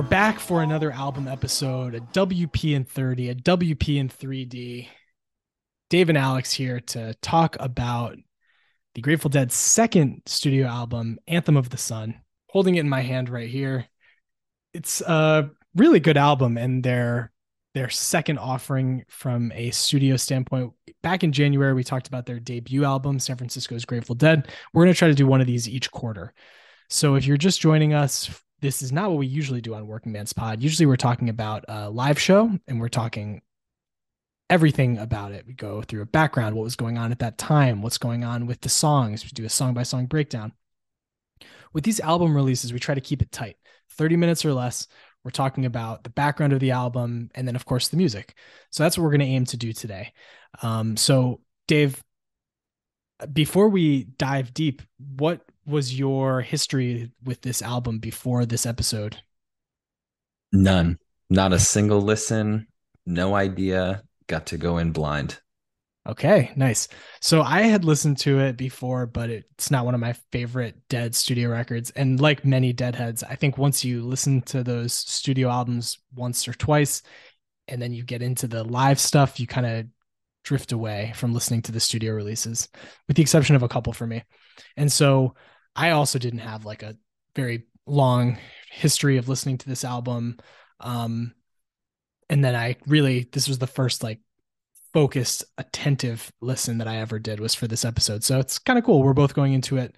we're back for another album episode, a WP in 30, a WP in 3D. Dave and Alex here to talk about the Grateful Dead's second studio album, Anthem of the Sun. Holding it in my hand right here. It's a really good album and their their second offering from a studio standpoint. Back in January, we talked about their debut album, San Francisco's Grateful Dead. We're going to try to do one of these each quarter. So if you're just joining us, this is not what we usually do on Working Man's Pod. Usually we're talking about a live show and we're talking everything about it. We go through a background, what was going on at that time, what's going on with the songs. We do a song by song breakdown. With these album releases, we try to keep it tight 30 minutes or less. We're talking about the background of the album and then, of course, the music. So that's what we're going to aim to do today. Um, so, Dave, before we dive deep, what was your history with this album before this episode? None. Not a single listen. No idea. Got to go in blind. Okay, nice. So I had listened to it before, but it's not one of my favorite Dead studio records. And like many Deadheads, I think once you listen to those studio albums once or twice, and then you get into the live stuff, you kind of drift away from listening to the studio releases, with the exception of a couple for me. And so I also didn't have like a very long history of listening to this album. Um, and then I really, this was the first like focused, attentive listen that I ever did was for this episode. So it's kind of cool. We're both going into it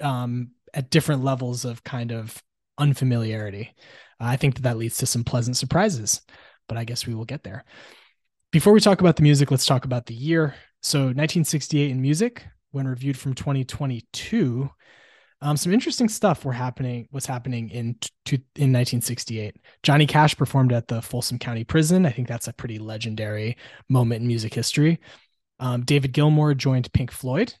um, at different levels of kind of unfamiliarity. I think that that leads to some pleasant surprises, but I guess we will get there. Before we talk about the music, let's talk about the year. So 1968 in music, when reviewed from 2022, um, some interesting stuff were happening was happening in to, in 1968. Johnny Cash performed at the Folsom County Prison. I think that's a pretty legendary moment in music history. Um, David Gilmour joined Pink Floyd.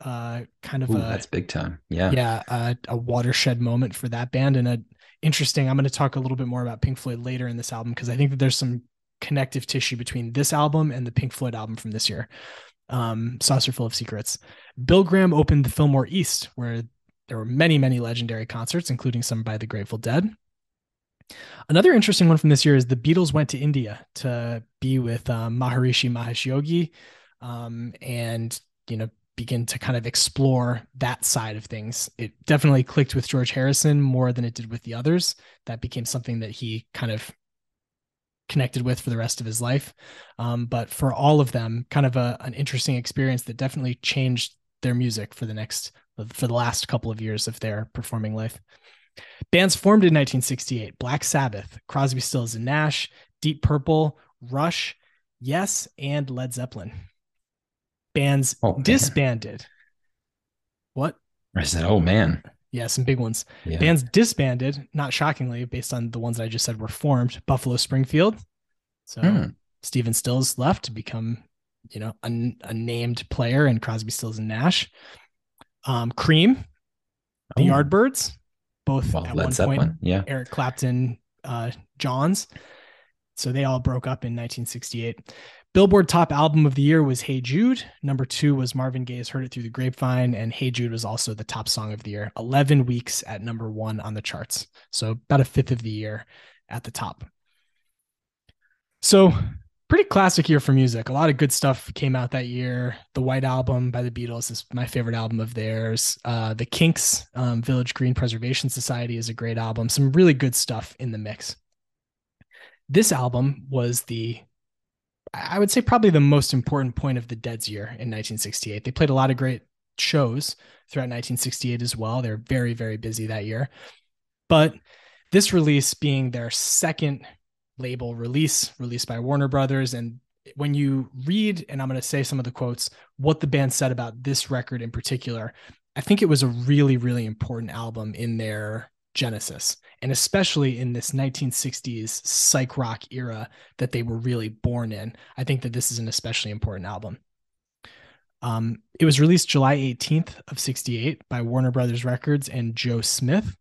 Uh, kind of Ooh, a that's big time. Yeah, yeah, uh, a watershed moment for that band, and a interesting. I'm going to talk a little bit more about Pink Floyd later in this album because I think that there's some connective tissue between this album and the Pink Floyd album from this year um, Saucerful of Secrets. Bill Graham opened the Fillmore East, where there were many, many legendary concerts, including some by the Grateful Dead. Another interesting one from this year is the Beatles went to India to be with um, Maharishi Mahesh Yogi, um, and you know begin to kind of explore that side of things. It definitely clicked with George Harrison more than it did with the others. That became something that he kind of connected with for the rest of his life. Um, but for all of them, kind of a, an interesting experience that definitely changed their music for the next for the last couple of years of their performing life. Bands formed in 1968: Black Sabbath, Crosby, Stills and Nash, Deep Purple, Rush, Yes, and Led Zeppelin. Bands oh, disbanded. What? I said, "Oh man." Yeah, some big ones. Yeah. Bands disbanded, not shockingly, based on the ones that I just said were formed. Buffalo Springfield. So hmm. Stephen Stills left to become, you know, a, a, named player in Crosby, Stills and Nash. Um, Cream, the oh. Yardbirds, both well, at one point. Yeah. Eric Clapton, uh, Johns. So they all broke up in 1968. Billboard top album of the year was Hey Jude. Number two was Marvin Gaye's Heard It Through the Grapevine. And Hey Jude was also the top song of the year. 11 weeks at number one on the charts. So about a fifth of the year at the top. So pretty classic year for music. A lot of good stuff came out that year. The White Album by the Beatles is my favorite album of theirs. Uh, the Kinks, um, Village Green Preservation Society is a great album. Some really good stuff in the mix. This album was the I would say probably the most important point of the Dead's year in 1968. They played a lot of great shows throughout 1968 as well. They're very, very busy that year. But this release being their second label release, released by Warner Brothers. And when you read, and I'm going to say some of the quotes, what the band said about this record in particular, I think it was a really, really important album in their genesis and especially in this 1960s psych rock era that they were really born in i think that this is an especially important album. Um, it was released july 18th of 68 by warner brothers records and joe smith.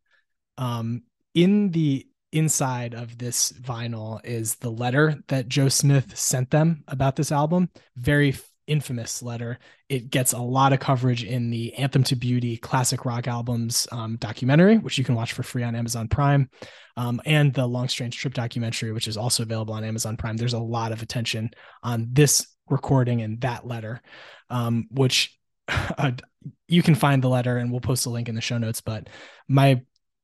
Um, in the inside of this vinyl is the letter that joe smith sent them about this album. Very infamous letter. It gets a lot of coverage in the Anthem to Beauty classic rock albums um, documentary, which you can watch for free on Amazon Prime, um, and the Long Strange Trip documentary, which is also available on Amazon Prime. There's a lot of attention on this recording and that letter, um, which uh, you can find the letter and we'll post a link in the show notes. But my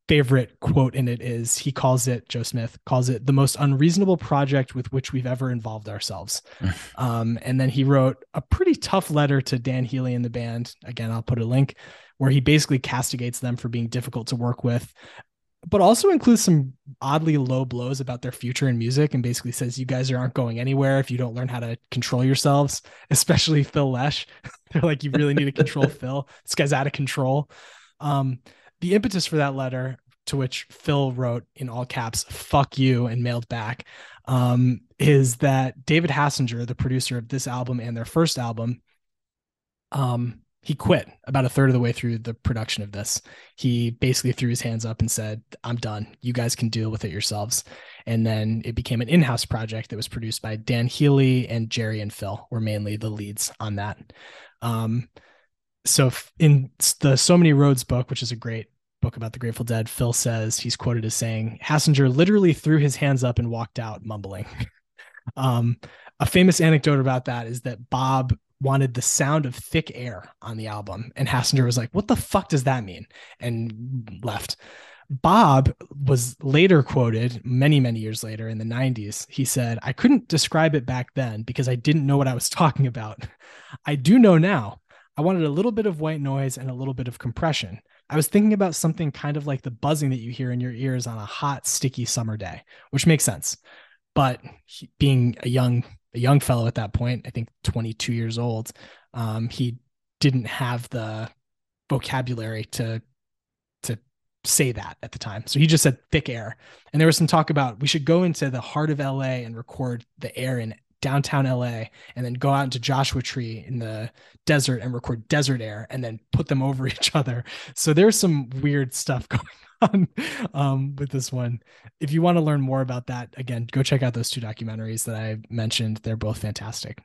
favorite quote in it is he calls it joe smith calls it the most unreasonable project with which we've ever involved ourselves. Um, and then he wrote a pretty tough letter to dan healy and the band. Again i'll put a link where he basically castigates them for being difficult to work with but also includes some oddly low blows about their future in music and basically says you guys aren't going anywhere if you don't learn how to control yourselves especially phil lesh. They're like you really need to control phil. This guy's out of control. Um, the impetus for that letter to which Phil wrote in all caps, fuck you, and mailed back, um, is that David Hassinger, the producer of this album and their first album, um, he quit about a third of the way through the production of this. He basically threw his hands up and said, I'm done. You guys can deal with it yourselves. And then it became an in house project that was produced by Dan Healy and Jerry and Phil, were mainly the leads on that. Um, so in the So Many Roads book, which is a great book about the Grateful Dead, Phil says he's quoted as saying, Hassinger literally threw his hands up and walked out mumbling. um, a famous anecdote about that is that Bob wanted the sound of thick air on the album, and Hassinger was like, What the fuck does that mean? and left. Bob was later quoted many, many years later in the 90s. He said, I couldn't describe it back then because I didn't know what I was talking about. I do know now. I wanted a little bit of white noise and a little bit of compression. I was thinking about something kind of like the buzzing that you hear in your ears on a hot, sticky summer day, which makes sense. But he, being a young a young fellow at that point, I think 22 years old, um, he didn't have the vocabulary to to say that at the time. So he just said thick air. And there was some talk about we should go into the heart of LA and record the air in downtown LA and then go out into Joshua Tree in the desert and record desert air and then put them over each other. So there's some weird stuff going on um, with this one. If you want to learn more about that, again, go check out those two documentaries that I mentioned. They're both fantastic.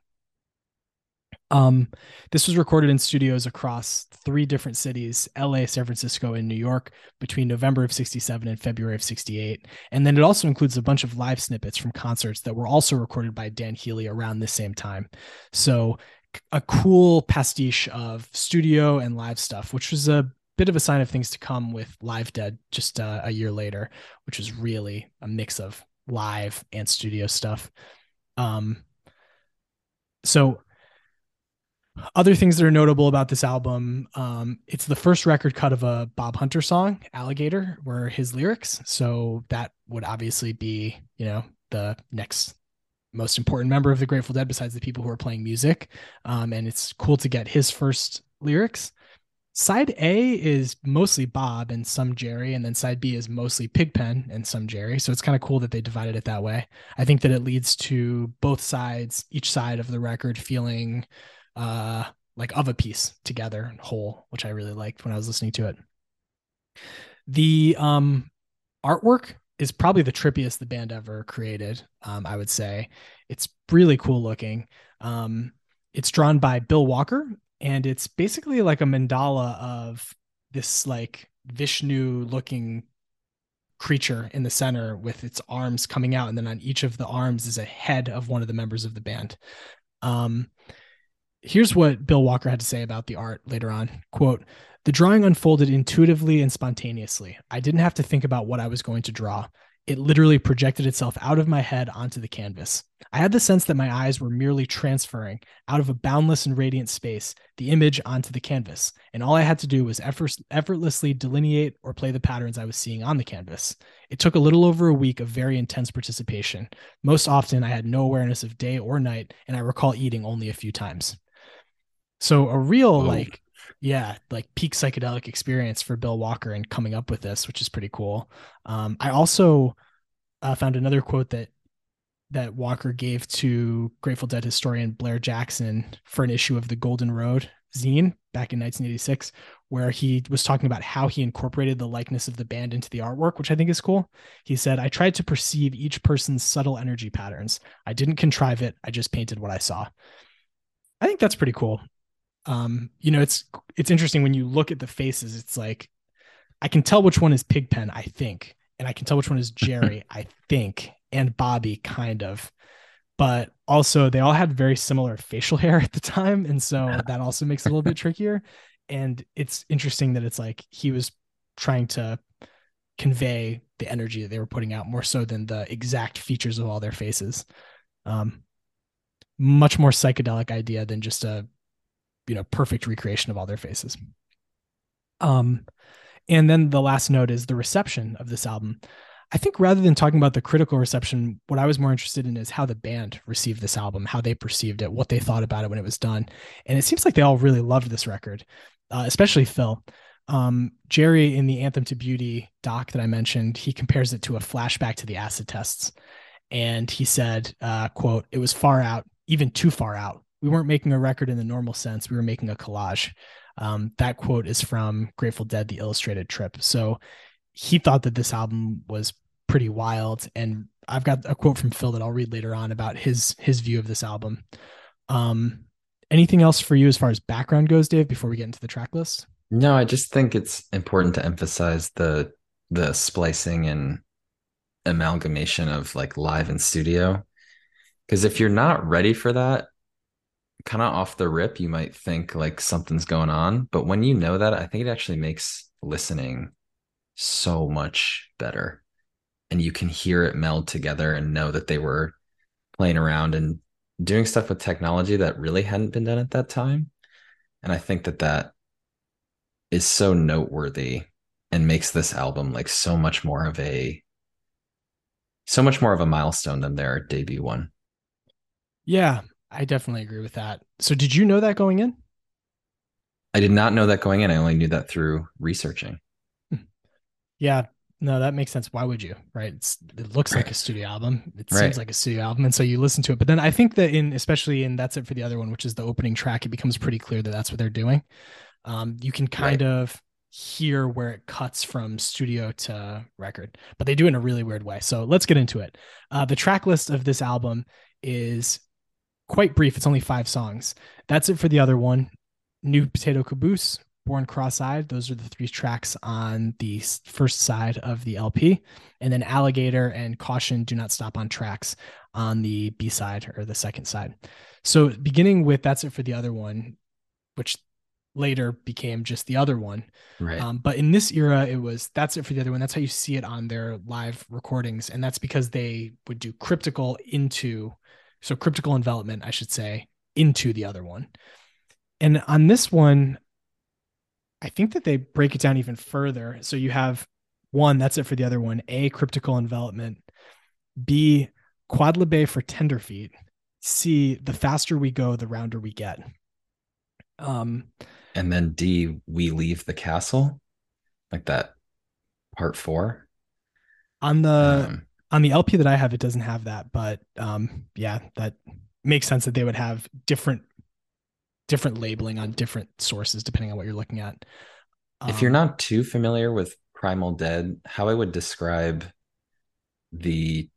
Um, this was recorded in studios across three different cities LA, San Francisco, and New York between November of 67 and February of 68. And then it also includes a bunch of live snippets from concerts that were also recorded by Dan Healy around the same time. So, a cool pastiche of studio and live stuff, which was a bit of a sign of things to come with Live Dead just uh, a year later, which was really a mix of live and studio stuff. Um, so other things that are notable about this album, um, it's the first record cut of a Bob Hunter song, Alligator, were his lyrics. So that would obviously be, you know, the next most important member of the Grateful Dead besides the people who are playing music. Um, and it's cool to get his first lyrics. Side A is mostly Bob and some Jerry, and then side B is mostly Pigpen and some Jerry. So it's kind of cool that they divided it that way. I think that it leads to both sides, each side of the record feeling uh like of a piece together whole which i really liked when i was listening to it. The um artwork is probably the trippiest the band ever created um i would say. It's really cool looking. Um it's drawn by bill walker and it's basically like a mandala of this like vishnu looking creature in the center with its arms coming out and then on each of the arms is a head of one of the members of the band. Um here's what Bill Walker had to say about the art later on. Quote, the drawing unfolded intuitively and spontaneously. I didn't have to think about what I was going to draw. It literally projected itself out of my head onto the canvas. I had the sense that my eyes were merely transferring out of a boundless and radiant space the image onto the canvas, and all I had to do was effort- effortlessly delineate or play the patterns I was seeing on the canvas. It took a little over a week of very intense participation. Most often, I had no awareness of day or night, and I recall eating only a few times. So a real like yeah, like peak psychedelic experience for Bill Walker and coming up with this, which is pretty cool. Um, I also uh, found another quote that that Walker gave to Grateful Dead historian Blair Jackson for an issue of the Golden Road zine back in 1986, where he was talking about how he incorporated the likeness of the band into the artwork, which I think is cool. He said, I tried to perceive each person's subtle energy patterns. I didn't contrive it, I just painted what I saw. I think that's pretty cool. Um, you know, it's it's interesting when you look at the faces. It's like I can tell which one is Pigpen, I think, and I can tell which one is Jerry, I think, and Bobby, kind of. But also, they all had very similar facial hair at the time, and so that also makes it a little bit trickier. And it's interesting that it's like he was trying to convey the energy that they were putting out more so than the exact features of all their faces. Um, much more psychedelic idea than just a you know perfect recreation of all their faces. Um, and then the last note is the reception of this album. I think rather than talking about the critical reception, what I was more interested in is how the band received this album, how they perceived it, what they thought about it when it was done. And it seems like they all really loved this record, uh, especially Phil. Um, Jerry in the Anthem to Beauty doc that I mentioned, he compares it to a flashback to the acid tests. And he said, uh, quote, it was far out, even too far out. We weren't making a record in the normal sense. We were making a collage. Um, that quote is from Grateful Dead, The Illustrated Trip. So he thought that this album was pretty wild. And I've got a quote from Phil that I'll read later on about his his view of this album. Um, anything else for you as far as background goes, Dave, before we get into the track list? No, I just think it's important to emphasize the the splicing and amalgamation of like live and studio. Because if you're not ready for that, kind of off the rip, you might think like something's going on. But when you know that, I think it actually makes listening so much better. And you can hear it meld together and know that they were playing around and doing stuff with technology that really hadn't been done at that time. And I think that that is so noteworthy and makes this album like so much more of a so much more of a milestone than their debut one. Yeah, I definitely agree with that. So did you know that going in? I did not know that going in. I only knew that through researching. Yeah, no, that makes sense. Why would you? Right? It's, it looks like a studio album. It right. seems like a studio album, and so you listen to it. But then I think that in, especially in that's it for the other one, which is the opening track, it becomes pretty clear that that's what they're doing. Um, you can kind right. of hear where it cuts from studio to record, but they do it in a really weird way. So let's get into it. Uh, the track list of this album is quite brief. It's only five songs. That's it for the other one. New Potato Caboose, Born Cross Eyed. Those are the three tracks on the first side of the LP. And then Alligator and Caution Do Not Stop on tracks on the B side or the second side. So beginning with That's It for the Other One, which later became just the other one. Right. Um, but in this era, it was that's it for the other one. That's how you see it on their live recordings, and that's because they would do cryptical into, so cryptical envelopment, I should say, into the other one. And on this one, I think that they break it down even further. So you have one, that's it for the other one. A cryptical envelopment. B quadlibet for tenderfeet. C the faster we go, the rounder we get. Um, and then D, we leave the castle, like that part four. On the um, on the LP that I have, it doesn't have that, but um, yeah, that makes sense that they would have different different labeling on different sources depending on what you're looking at. Um, if you're um, not too familiar with Primal Dead, how I would describe the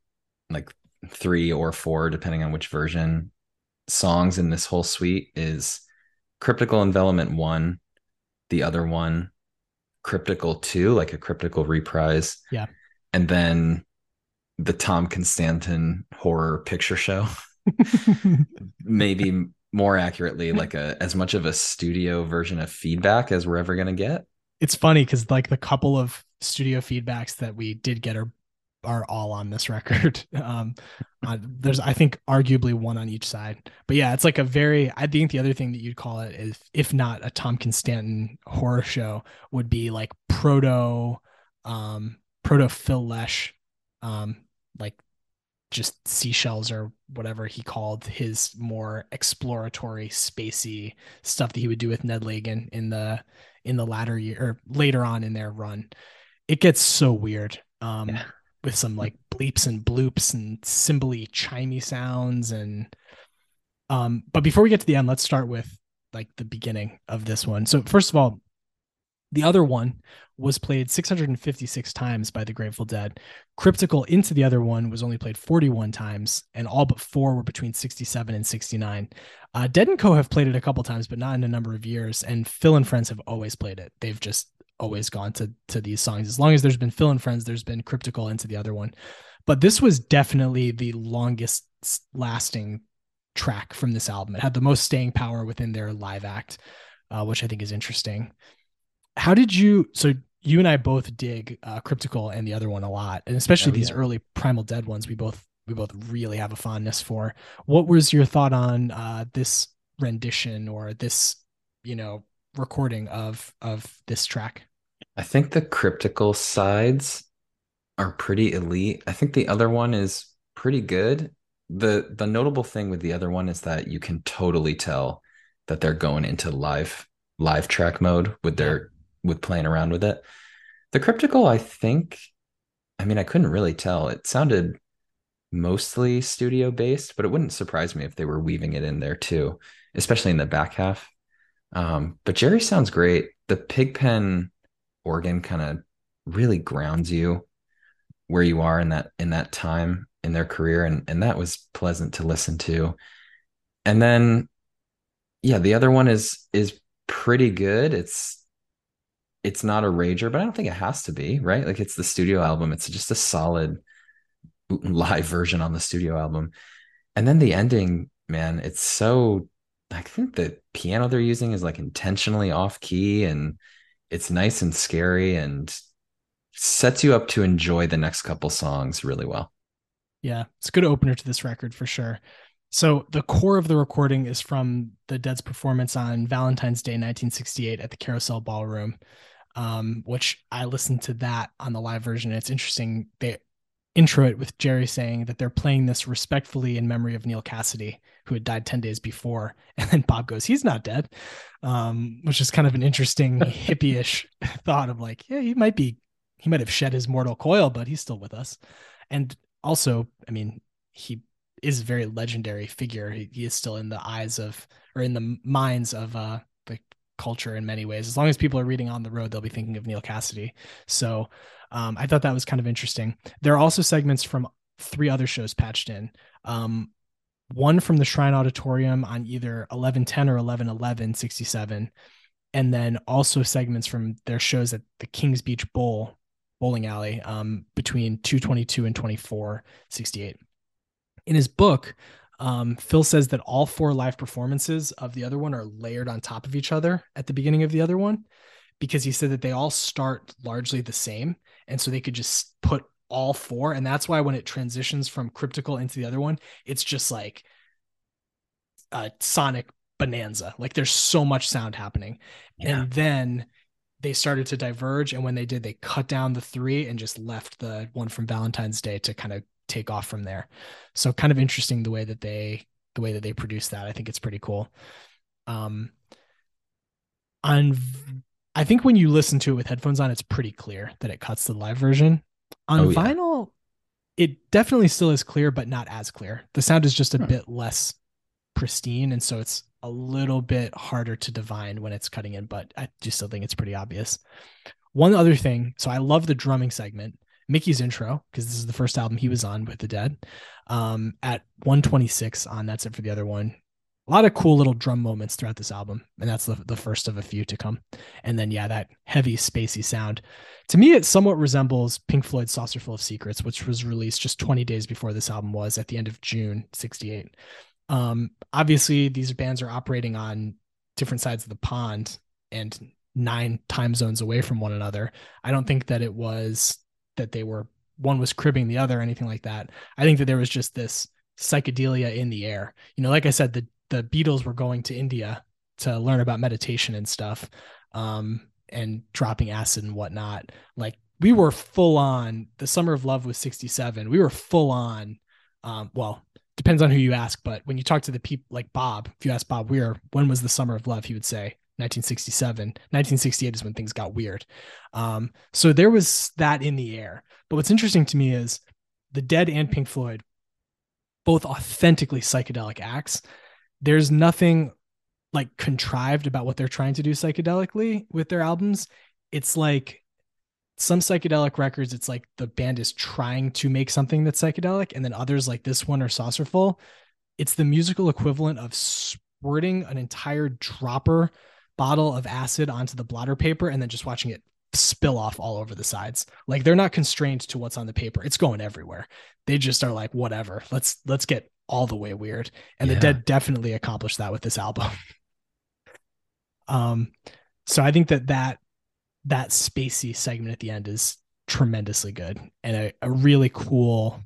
like three or four, depending on which version, songs in this whole suite is cryptical envelopment one, the other one, cryptical two, like a cryptical reprise. Yeah. And then the Tom Constanten horror picture show. Maybe more accurately, like a as much of a studio version of feedback as we're ever gonna get. It's funny because like the couple of studio feedbacks that we did get are are all on this record. Um, uh, there's, I think, arguably one on each side. But yeah, it's like a very. I think the other thing that you'd call it is, if not a Tom Constanten horror show, would be like proto, um, proto Phil Lesh, um, like just seashells or whatever he called his more exploratory, spacey stuff that he would do with Ned Lagin in the in the latter year or later on in their run. It gets so weird. Um, yeah with some like bleeps and bloops and cymbally chimey sounds and um but before we get to the end let's start with like the beginning of this one so first of all The other one was played 656 times by the Grateful Dead. Cryptical into the other one was only played 41 times, and all but four were between 67 and 69. Uh, Dead and Co have played it a couple times, but not in a number of years. And Phil and Friends have always played it. They've just always gone to to these songs. As long as there's been Phil and Friends, there's been Cryptical into the other one. But this was definitely the longest lasting track from this album. It had the most staying power within their live act, uh, which I think is interesting. How did you? So you and I both dig uh, Cryptical and the other one a lot, and especially oh, these yeah. early Primal Dead ones. We both we both really have a fondness for. What was your thought on uh, this rendition or this, you know, recording of of this track? I think the cryptical sides are pretty elite. I think the other one is pretty good. The the notable thing with the other one is that you can totally tell that they're going into live live track mode with their with playing around with it. The cryptical, I think, I mean, I couldn't really tell. It sounded mostly studio based, but it wouldn't surprise me if they were weaving it in there too, especially in the back half. Um, but Jerry sounds great. The pigpen organ kind of really grounds you where you are in that in that time in their career, and and that was pleasant to listen to. And then, yeah, the other one is is pretty good. It's it's not a rager, but I don't think it has to be, right? Like it's the studio album. It's just a solid live version on the studio album. And then the ending, man, it's so I think the piano they're using is like intentionally off key and it's nice and scary and sets you up to enjoy the next couple songs really well. Yeah, it's a good opener to this record for sure. So the core of the recording is from the Dead's performance on Valentine's Day 1968 at the Carousel Ballroom um, which I listened to that on the live version. It's interesting. They intro it with Jerry saying that they're playing this respectfully in memory of Neal Cassady, who had died 10 days before. And then Bob goes, he's not dead, um, which is kind of an interesting hippie-ish thought of like, yeah, he might be, he might have shed his mortal coil, but he's still with us. And also, I mean, he is a very legendary figure. He, he is still in the eyes of, or in the minds of uh, the culture in many ways. As long as people are reading on the road, they'll be thinking of Neal Cassady. So um, I thought that was kind of interesting. There are also segments from three other shows patched in. Um, one from the Shrine Auditorium on either 1110 or 1111 67. And then also segments from their shows at the Kings Beach Bowl bowling alley um, between 222 and 24 68. In his book, um, Phil says that all four live performances of the other one are layered on top of each other at the beginning of the other one because he said that they all start largely the same. And so they could just put all four. And that's why when it transitions from cryptical into the other one, it's just like a sonic bonanza. Like there's so much sound happening. Yeah. And then they started to diverge. And when they did, they cut down the three and just left the one from Valentine's Day to kind of take off from there. So kind of interesting the way that they the way that they produce that. I think it's pretty cool. Um on I think when you listen to it with headphones on, it's pretty clear that it cuts the live version. On oh, yeah. vinyl, it definitely still is clear, but not as clear. The sound is just a bit less pristine, and so it's a little bit harder to divine when it's cutting in, but I just still think it's pretty obvious. One other thing, so I love the drumming segment. Mickey's intro, because this is the first album he was on with the Dead, um, at 126 on That's It for the Other One. A lot of cool little drum moments throughout this album, and that's the, the first of a few to come. And then, yeah, that heavy, spacey sound. To me, it somewhat resembles Pink Floyd's Saucerful of Secrets, which was released just 20 days before this album was at the end of June 68. Um, obviously, these bands are operating on different sides of the pond and nine time zones away from one another. I don't think that it was that they were one was cribbing the other anything like that. I think that there was just this psychedelia in the air. You know, like I said, the the Beatles were going to India to learn about meditation and stuff, um, and dropping acid and whatnot. Like we were full on. The Summer of Love was '67. We were full on. Um, well, depends on who you ask, but when you talk to the people like Bob, if you ask Bob Weir, when was the Summer of Love, he would say 1967 1968 is when things got weird. Um, so there was that in the air. But what's interesting to me is the dead and pink floyd both authentically psychedelic acts. There's nothing like contrived about what they're trying to do psychedelically with their albums. It's like some psychedelic records, it's like the band is trying to make something that's psychedelic, and then others like this one or Saucerful, it's the musical equivalent of squirting an entire dropper bottle of acid onto the blotter paper and then just watching it spill off all over the sides. Like they're not constrained to what's on the paper. It's going everywhere. They just are like, whatever. Let's let's get all the way weird. And yeah. the Dead definitely accomplished that with this album. um, so I think that that that spacey segment at the end is tremendously good and a, a really cool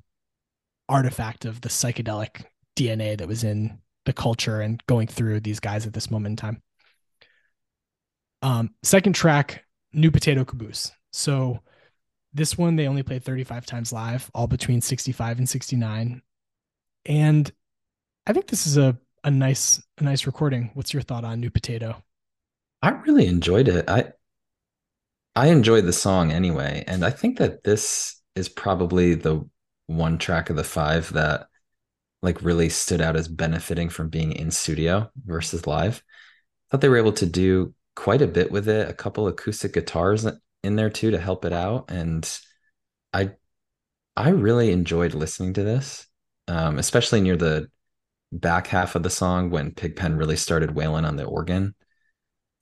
artifact of the psychedelic DNA that was in the culture and going through these guys at this moment in time. Um, second track, New Potato Caboose. So this one they only played 35 times live, all between 65 and 69. And I think this is a a nice a nice recording. What's your thought on New Potato? I really enjoyed it. I I enjoyed the song anyway, and I think that this is probably the one track of the five that like really stood out as benefiting from being in studio versus live. I thought they were able to do quite a bit with it, a couple acoustic guitars in there too to help it out and I I really enjoyed listening to this. Um, especially near the back half of the song when Pigpen really started wailing on the organ.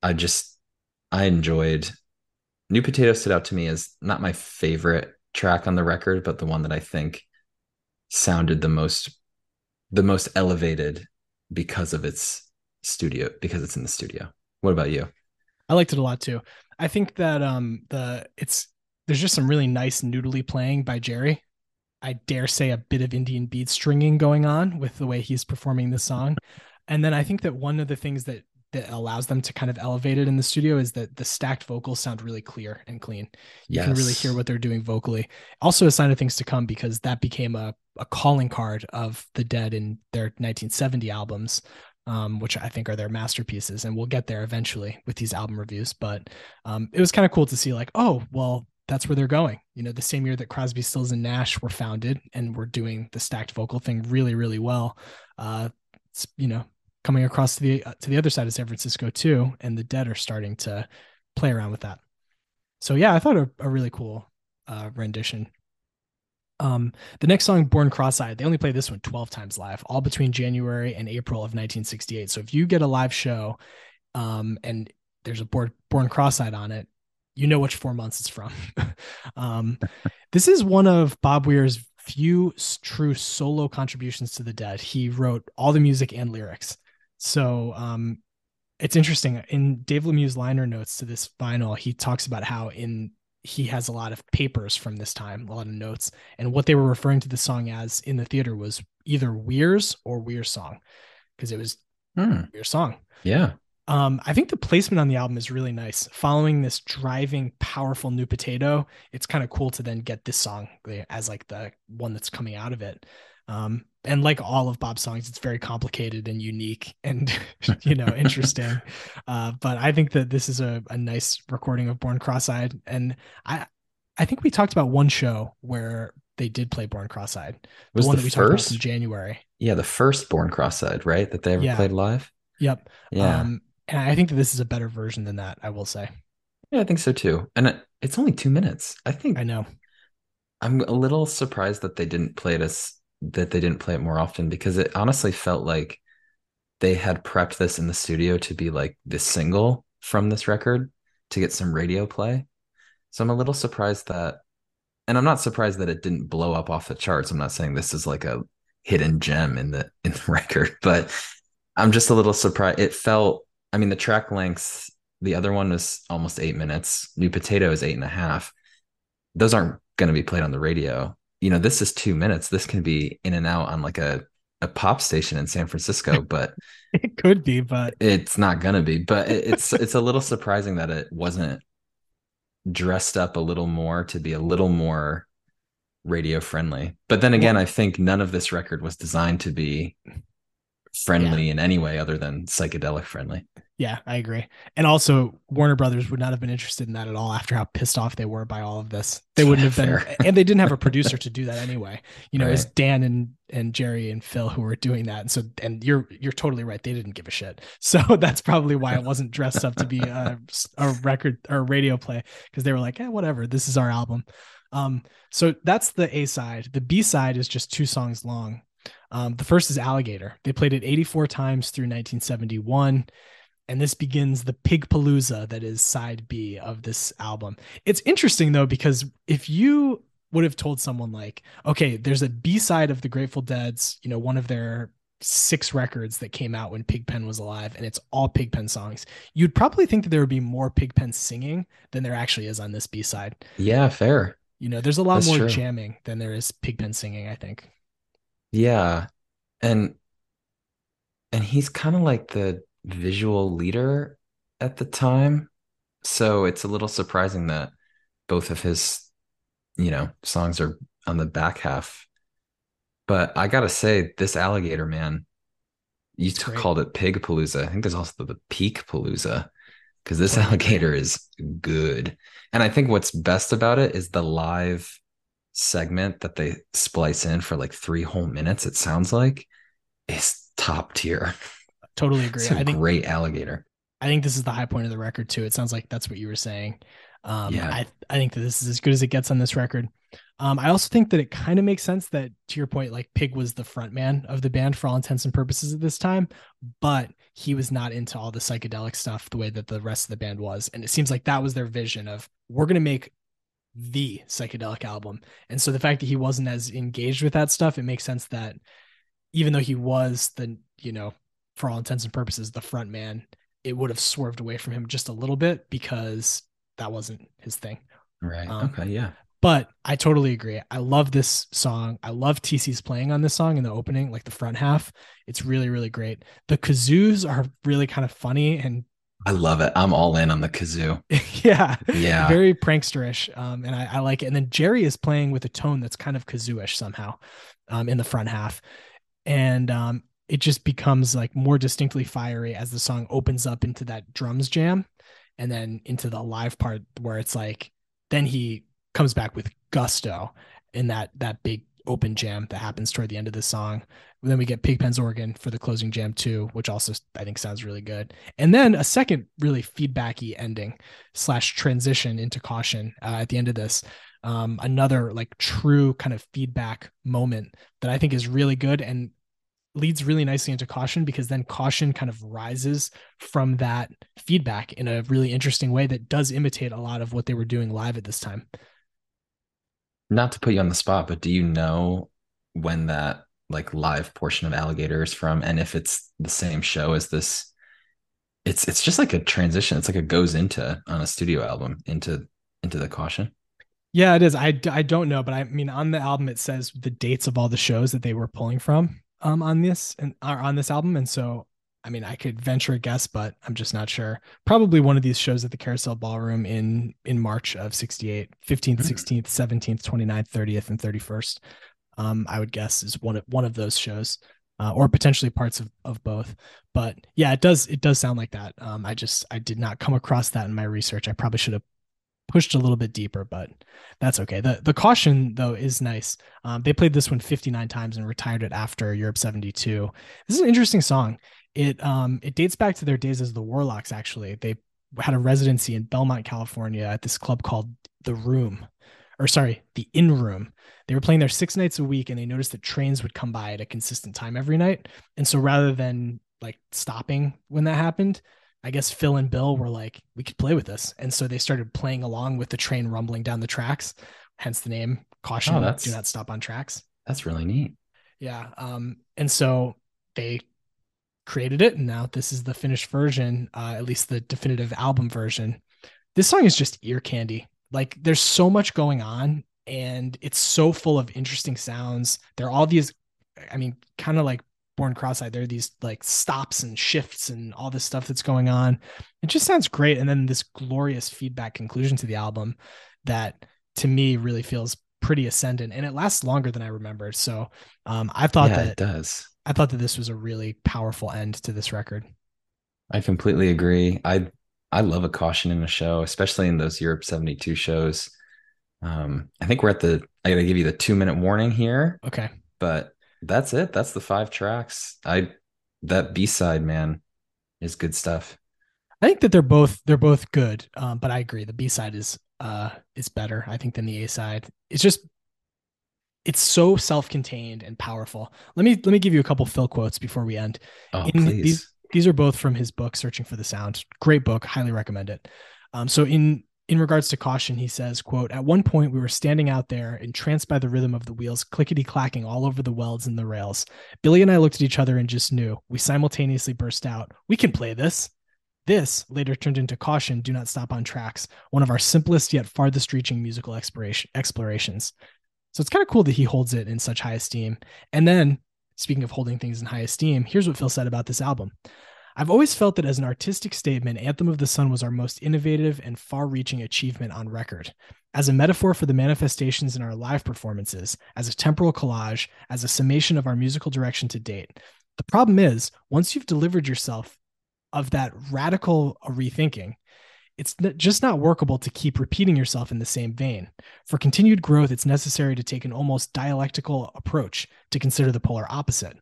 I just I enjoyed New Potato stood out to me as not my favorite track on the record, but the one that I think sounded the most the most elevated because of its studio because it's in the studio. What about you? I liked it a lot too. I think that um the it's there's just some really nice noodly playing by Jerry. I dare say a bit of Indian bead stringing going on with the way he's performing the song. And then I think that one of the things that that allows them to kind of elevate it in the studio is that the stacked vocals sound really clear and clean. You yes. can really hear what they're doing vocally. Also a sign of things to come because that became a, a calling card of the dead in their 1970 albums. Um, which I think are their masterpieces, and we'll get there eventually with these album reviews. But um, it was kind of cool to see, like, oh, well, that's where they're going. You know, the same year that Crosby, Stills, and Nash were founded, and were doing the stacked vocal thing really, really well. Uh, you know, coming across to the uh, to the other side of San Francisco too, and the Dead are starting to play around with that. So yeah, I thought a, a really cool uh, rendition. Um, the next song, Born Cross-Eyed, they only played this one 12 times live, all between January and April of 1968. So if you get a live show, um, and there's a Born, Born Cross-Eyed on it, you know which four months it's from. um, this is one of Bob Weir's few true solo contributions to the Dead. He wrote all the music and lyrics. So um, it's interesting. In Dave Lemieux's liner notes to this vinyl, he talks about how in he has a lot of papers from this time, a lot of notes, and what they were referring to the song as in the theater was either Weir's or Weir song, because it was hmm. Weir song. Yeah. Um, I think the placement on the album is really nice. Following this driving, powerful new potato, it's kind of cool to then get this song as like the one that's coming out of it. Um, and like all of Bob's songs, it's very complicated and unique and you know interesting. Uh, but I think that this is a, a nice recording of Born Cross-Eyed, and I I think we talked about one show where they did play Born Cross-Eyed, the was one the that we first? talked about in January. Yeah, the first Born Cross-Eyed, right? That they ever yeah. played live. Yep. Yeah. Um, and I think that this is a better version than that. I will say. Yeah, I think so too. And it's only two minutes. I think I know. I'm a little surprised that they didn't play it as that they didn't play it more often because it honestly felt like they had prepped this in the studio to be like the single from this record to get some radio play. So I'm a little surprised that and I'm not surprised that it didn't blow up off the charts. I'm not saying this is like a hidden gem in the in the record, but I'm just a little surprised. It felt I mean the track lengths, the other one was almost eight minutes. New Potato is eight and a half. Those aren't gonna be played on the radio you know, this is two minutes. This can be in and out on like a, a pop station in San Francisco, but it could be, but it's not gonna be. But it, it's it's a little surprising that it wasn't dressed up a little more to be a little more radio friendly. But then again, well, I think none of this record was designed to be friendly yeah. in any way other than psychedelic friendly. Yeah, I agree. And also, Warner Brothers would not have been interested in that at all after how pissed off they were by all of this. They wouldn't have been, and they didn't have a producer to do that anyway. You know, right. it's Dan and and Jerry and Phil who were doing that. And so, and you're you're totally right. They didn't give a shit. So that's probably why it wasn't dressed up to be a, a record or a radio play because they were like, yeah, whatever. This is our album. Um, so that's the A side. The B side is just two songs long. Um, the first is Alligator. They played it 84 times through 1971 and this begins the pig palooza that is side b of this album. It's interesting though because if you would have told someone like okay there's a b side of the grateful dead's you know one of their six records that came out when pigpen was alive and it's all pigpen songs you'd probably think that there would be more pigpen singing than there actually is on this b side yeah fair. You know there's a lot That's more true. jamming than there is pigpen singing i think. Yeah and and he's kind of like the visual leader at the time. So it's a little surprising that both of his, you know, songs are on the back half. But I gotta say, this alligator man, you t- called it Pig Palooza. I think there's also the Peak Palooza because this alligator is good. And I think what's best about it is the live segment that they splice in for like three whole minutes, it sounds like, is top tier. Totally agree. It's a I think great alligator. I think this is the high point of the record too. It sounds like that's what you were saying. Um, yeah. I, I think that this is as good as it gets on this record. Um, I also think that it kind of makes sense that, to your point, like Pig was the front man of the band for all intents and purposes at this time, but he was not into all the psychedelic stuff the way that the rest of the band was. And it seems like that was their vision of we're going to make the psychedelic album. And so the fact that he wasn't as engaged with that stuff, it makes sense that even though he was the, you know, for all intents and purposes, the front man, it would have swerved away from him just a little bit because that wasn't his thing. Right. Um, okay. Yeah. But I totally agree. I love this song. I love TC's playing on this song in the opening, like the front half. It's really, really great. The kazoos are really kind of funny and I love it. I'm all in on the kazoo. yeah. Yeah. Very pranksterish. Um, and I, I, like it. And then Jerry is playing with a tone that's kind of kazooish somehow um, in the front half. And um, it just becomes like more distinctly fiery as the song opens up into that drums jam and then into the live part where it's like then he comes back with gusto in that that big open jam that happens toward the end of the song. And then we get Pigpen's organ for the closing jam too, which also I think sounds really good. And then a second really feedbacky ending slash transition into caution uh, at the end of this. Um, another like true kind of feedback moment that I think is really good and leads really nicely into caution because then caution kind of rises from that feedback in a really interesting way that does imitate a lot of what they were doing live at this time. Not to put you on the spot, but do you know when that like live portion of Alligator is from and if it's the same show as this it's it's just like a transition. It's like it goes into on a studio album into into the caution. Yeah, it is. I, I don't know, but I mean, on the album, it says the dates of all the shows that they were pulling from um on this and on this album and so I mean I could venture a guess but I'm just not sure. Probably one of these shows at the Carousel Ballroom in in March of 68, 15th, 16th, 17th, 29th, 30th and 31st. Um I would guess is one of one of those shows. Uh, or potentially parts of, of both but yeah it does it does sound like that um, i just i did not come across that in my research i probably should have pushed a little bit deeper, but that's okay. The the caution though is nice. Um, they played this one 59 times and retired it after Europe 72. This is an interesting song. It um it dates back to their days as the Warlocks actually. They had a residency in Belmont, California at this club called The Room. Or sorry, the In Room. They were playing there six nights a week and they noticed that trains would come by at a consistent time every night. And so rather than like stopping when that happened, I guess Phil and Bill were like, we could play with this. And so they started playing along with the train rumbling down the tracks, hence the name Caution, oh, do not stop on tracks. That's really neat. Yeah. Um, and so they created it. And now this is the finished version, uh, at least the definitive album version. This song is just ear candy. Like there's so much going on and it's so full of interesting sounds. There are all these, I mean, kind of like born cross-eyed there are these like stops and shifts and all this stuff that's going on it just sounds great and then this glorious feedback conclusion to the album that to me really feels pretty ascendant and it lasts longer than i remembered so um, i thought yeah, that it does i thought that this was a really powerful end to this record I completely agree. I I love a caution in a show, especially in those Europe 72 shows. Um, I think we're at the I gotta give you the two minute warning here. Okay. But that's it. That's the five tracks. I that B side, man, is good stuff. I think that they're both they're both good, um, but I agree the B side is uh is better. I think than the A side. It's just it's so self-contained and powerful. Let me let me give you a couple Phil quotes before we end. Oh, in please. These, these are both from his book Searching for the Sound. Great book, highly recommend it. Um, so in in regards to caution, he says, quote, at one point we were standing out there entranced by the rhythm of the wheels clickety clacking all over the welds and the rails. Billy and I looked at each other and just knew. We simultaneously burst out, we can play this. This later turned into Caution, Do Not Stop on Tracks, one of our simplest yet farthest reaching musical explorations. So it's kind of cool that he holds it in such high esteem. And then, speaking of holding things in high esteem, here's what Phil said about this album. I've always felt that as an artistic statement, Anthem of the Sun was our most innovative and far reaching achievement on record. As a metaphor for the manifestations in our live performances, as a temporal collage, as a summation of our musical direction to date. The problem is, once you've delivered yourself of that radical rethinking, it's just not workable to keep repeating yourself in the same vein. For continued growth, it's necessary to take an almost dialectical approach to consider the polar opposite.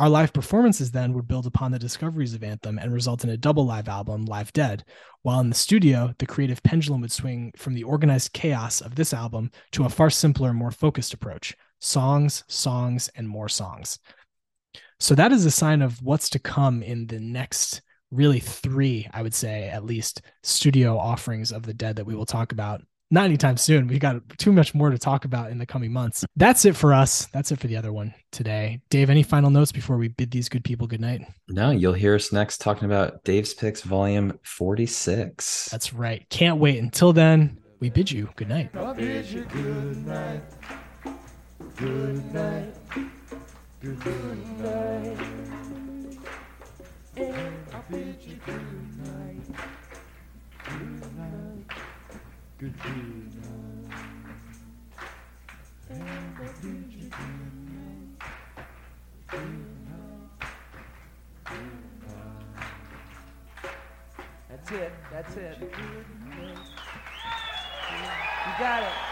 Our live performances then would build upon the discoveries of Anthem and result in a double live album, Live Dead, while in the studio, the creative pendulum would swing from the organized chaos of this album to a far simpler, more focused approach songs, songs, and more songs. So that is a sign of what's to come in the next really three, I would say, at least studio offerings of the dead that we will talk about. Not anytime soon. We've got too much more to talk about in the coming months. That's it for us. That's it for the other one today. Dave, any final notes before we bid these good people good night? No, you'll hear us next talking about Dave's Picks Volume 46. That's right. Can't wait. Until then, we bid you good night. I bid you good night. Good night. Good night good night. Good night. Good, good night. And I bid you. Good night. Good night. That's it. That's it. You got it.